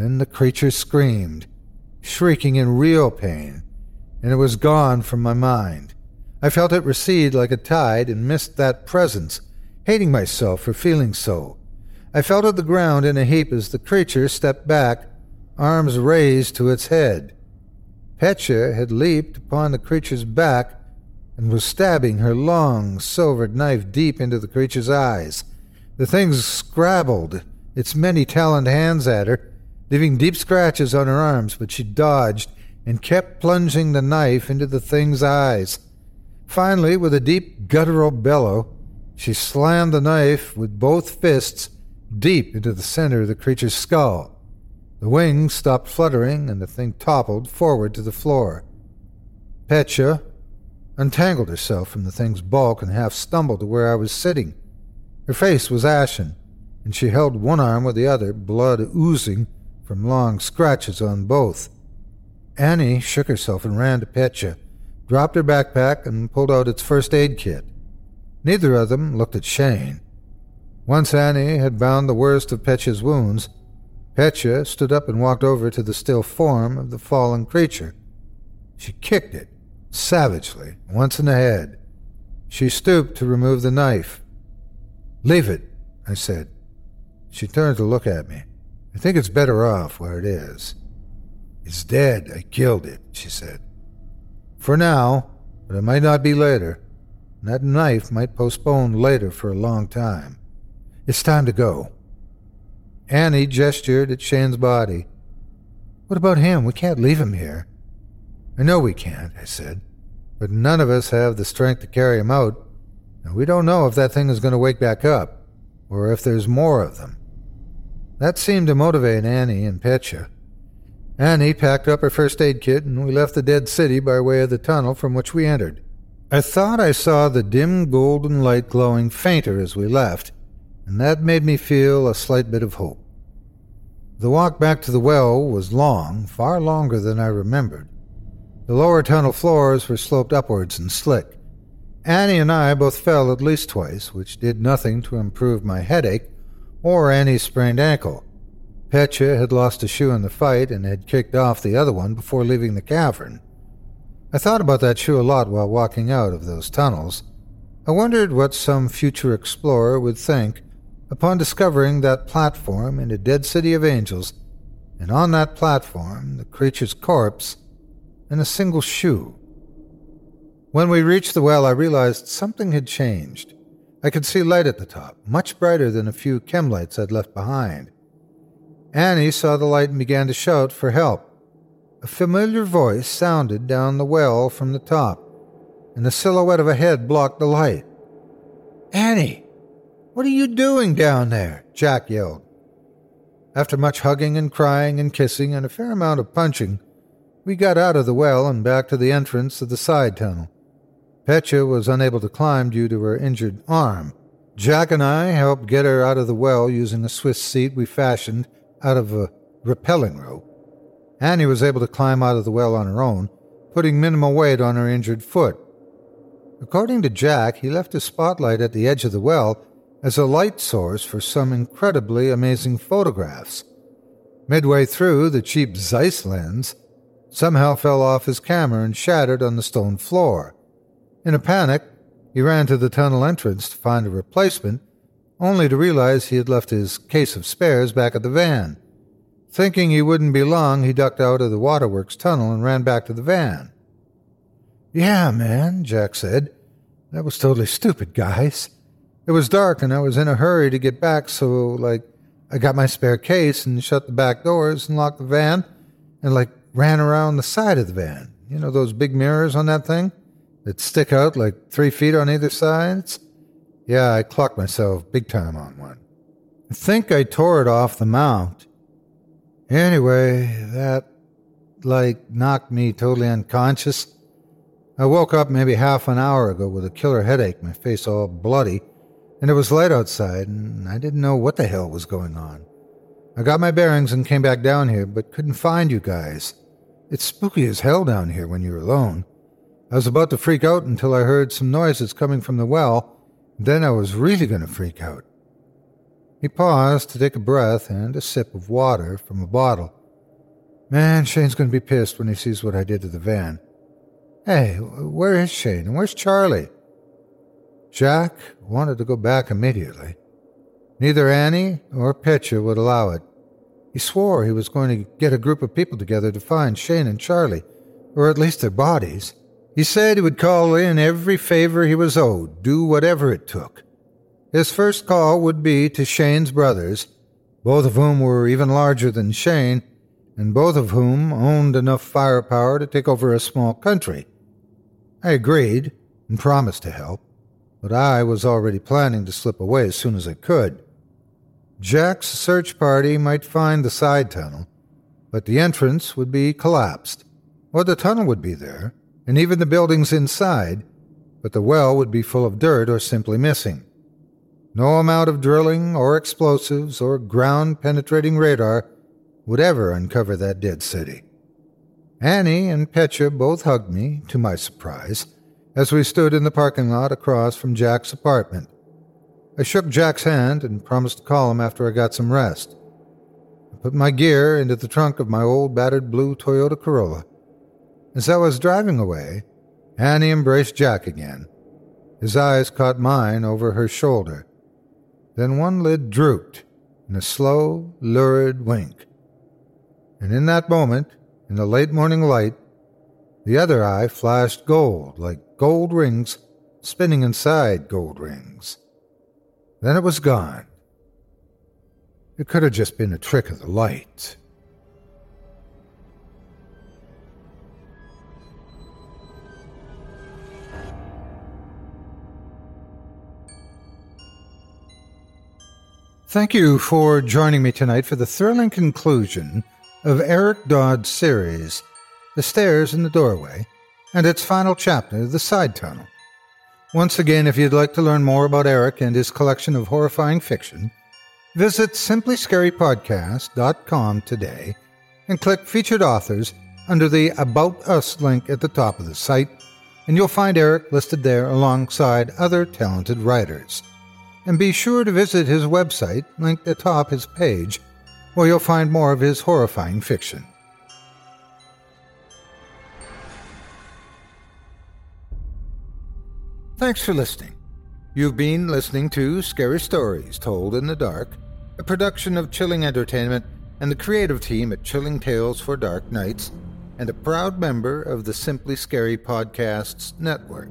Then the creature screamed, shrieking in real pain, and it was gone from my mind. I felt it recede like a tide and missed that presence, hating myself for feeling so. I fell to the ground in a heap as the creature stepped back, arms raised to its head. Petya had leaped upon the creature's back and was stabbing her long, silvered knife deep into the creature's eyes. The thing scrabbled its many taloned hands at her, leaving deep scratches on her arms, but she dodged and kept plunging the knife into the thing's eyes. Finally, with a deep guttural bellow, she slammed the knife with both fists deep into the center of the creature's skull. The wings stopped fluttering, and the thing toppled forward to the floor. Petya untangled herself from the thing's bulk and half stumbled to where I was sitting. Her face was ashen, and she held one arm with the other, blood oozing from long scratches on both. Annie shook herself and ran to Petya, dropped her backpack, and pulled out its first aid kit. Neither of them looked at Shane. Once Annie had bound the worst of Petya's wounds, Petya stood up and walked over to the still form of the fallen creature. She kicked it, savagely, once in the head. She stooped to remove the knife. Leave it, I said. She turned to look at me. I think it's better off where it is. It's dead. I killed it, she said. For now, but it might not be later. That knife might postpone later for a long time. It's time to go. Annie gestured at Shane's body. What about him? We can't leave him here. I know we can't, I said, but none of us have the strength to carry him out, and we don't know if that thing is going to wake back up, or if there's more of them. That seemed to motivate Annie and Petya. Annie packed up her first aid kit, and we left the dead city by way of the tunnel from which we entered. I thought I saw the dim golden light glowing fainter as we left, and that made me feel a slight bit of hope. The walk back to the well was long, far longer than I remembered. The lower tunnel floors were sloped upwards and slick. Annie and I both fell at least twice, which did nothing to improve my headache or Annie's sprained ankle. Petya had lost a shoe in the fight and had kicked off the other one before leaving the cavern. I thought about that shoe a lot while walking out of those tunnels. I wondered what some future explorer would think upon discovering that platform in a dead city of angels, and on that platform the creature's corpse and a single shoe. When we reached the well, I realized something had changed. I could see light at the top, much brighter than a few chem lights I'd left behind. Annie saw the light and began to shout for help. A familiar voice sounded down the well from the top, and the silhouette of a head blocked the light. Annie, what are you doing down there? Jack yelled. After much hugging and crying and kissing and a fair amount of punching, we got out of the well and back to the entrance of the side tunnel. Petya was unable to climb due to her injured arm. Jack and I helped get her out of the well using a Swiss seat we fashioned out of a rappelling rope. Annie was able to climb out of the well on her own, putting minimal weight on her injured foot. According to Jack, he left a spotlight at the edge of the well as a light source for some incredibly amazing photographs. Midway through, the cheap Zeiss lens somehow fell off his camera and shattered on the stone floor. In a panic, he ran to the tunnel entrance to find a replacement, only to realize he had left his case of spares back at the van. Thinking he wouldn't be long, he ducked out of the waterworks tunnel and ran back to the van. Yeah, man, Jack said. That was totally stupid, guys. It was dark and I was in a hurry to get back, so, like, I got my spare case and shut the back doors and locked the van and, like, ran around the side of the van. You know those big mirrors on that thing that stick out like three feet on either sides? Yeah, I clocked myself big time on one. I think I tore it off the mount. Anyway, that, like, knocked me totally unconscious. I woke up maybe half an hour ago with a killer headache, my face all bloody, and it was light outside, and I didn't know what the hell was going on. I got my bearings and came back down here, but couldn't find you guys. It's spooky as hell down here when you're alone. I was about to freak out until I heard some noises coming from the well. Then I was really going to freak out. He paused to take a breath and a sip of water from a bottle. Man, Shane's going to be pissed when he sees what I did to the van. Hey, where is Shane and where's Charlie? Jack wanted to go back immediately. Neither Annie or Petya would allow it. He swore he was going to get a group of people together to find Shane and Charlie, or at least their bodies. He said he would call in every favor he was owed, do whatever it took. His first call would be to Shane's brothers, both of whom were even larger than Shane, and both of whom owned enough firepower to take over a small country. I agreed and promised to help, but I was already planning to slip away as soon as I could. Jack's search party might find the side tunnel, but the entrance would be collapsed, or the tunnel would be there, and even the buildings inside, but the well would be full of dirt or simply missing. No amount of drilling or explosives or ground penetrating radar would ever uncover that dead city. Annie and Petya both hugged me, to my surprise, as we stood in the parking lot across from Jack's apartment. I shook Jack's hand and promised to call him after I got some rest. I put my gear into the trunk of my old battered blue Toyota Corolla. As I was driving away, Annie embraced Jack again. His eyes caught mine over her shoulder. Then one lid drooped in a slow, lurid wink. And in that moment, in the late morning light, the other eye flashed gold like gold rings spinning inside gold rings. Then it was gone. It could have just been a trick of the light. Thank you for joining me tonight for the thrilling conclusion of Eric Dodd's series, The Stairs and the Doorway, and its final chapter, The Side Tunnel. Once again, if you'd like to learn more about Eric and his collection of horrifying fiction, visit simplyscarypodcast.com today and click Featured Authors under the About Us link at the top of the site, and you'll find Eric listed there alongside other talented writers. And be sure to visit his website, linked atop his page, where you'll find more of his horrifying fiction. Thanks for listening. You've been listening to Scary Stories Told in the Dark, a production of Chilling Entertainment and the creative team at Chilling Tales for Dark Nights, and a proud member of the Simply Scary Podcasts network.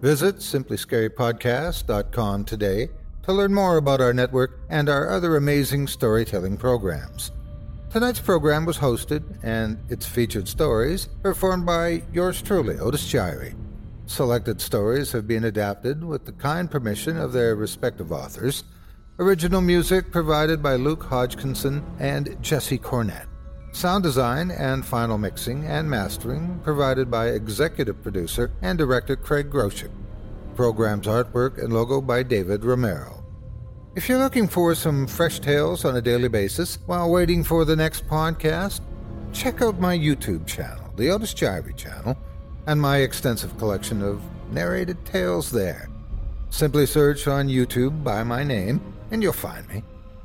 Visit simplyscarypodcast.com today to learn more about our network and our other amazing storytelling programs. Tonight's program was hosted and its featured stories performed by yours truly, Otis Jiry. Selected stories have been adapted with the kind permission of their respective authors. Original music provided by Luke Hodgkinson and Jesse Cornett. Sound design and final mixing and mastering provided by executive producer and director Craig Groshek. program's artwork and logo by David Romero. If you're looking for some fresh tales on a daily basis while waiting for the next podcast, check out my YouTube channel, the Otis Jiry channel, and my extensive collection of narrated tales there. Simply search on YouTube by my name, and you'll find me.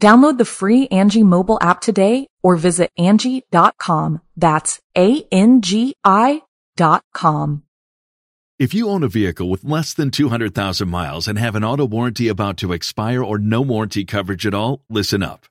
Download the free Angi mobile app today or visit Angi.com. That's A-N-G-I dot com. If you own a vehicle with less than 200,000 miles and have an auto warranty about to expire or no warranty coverage at all, listen up.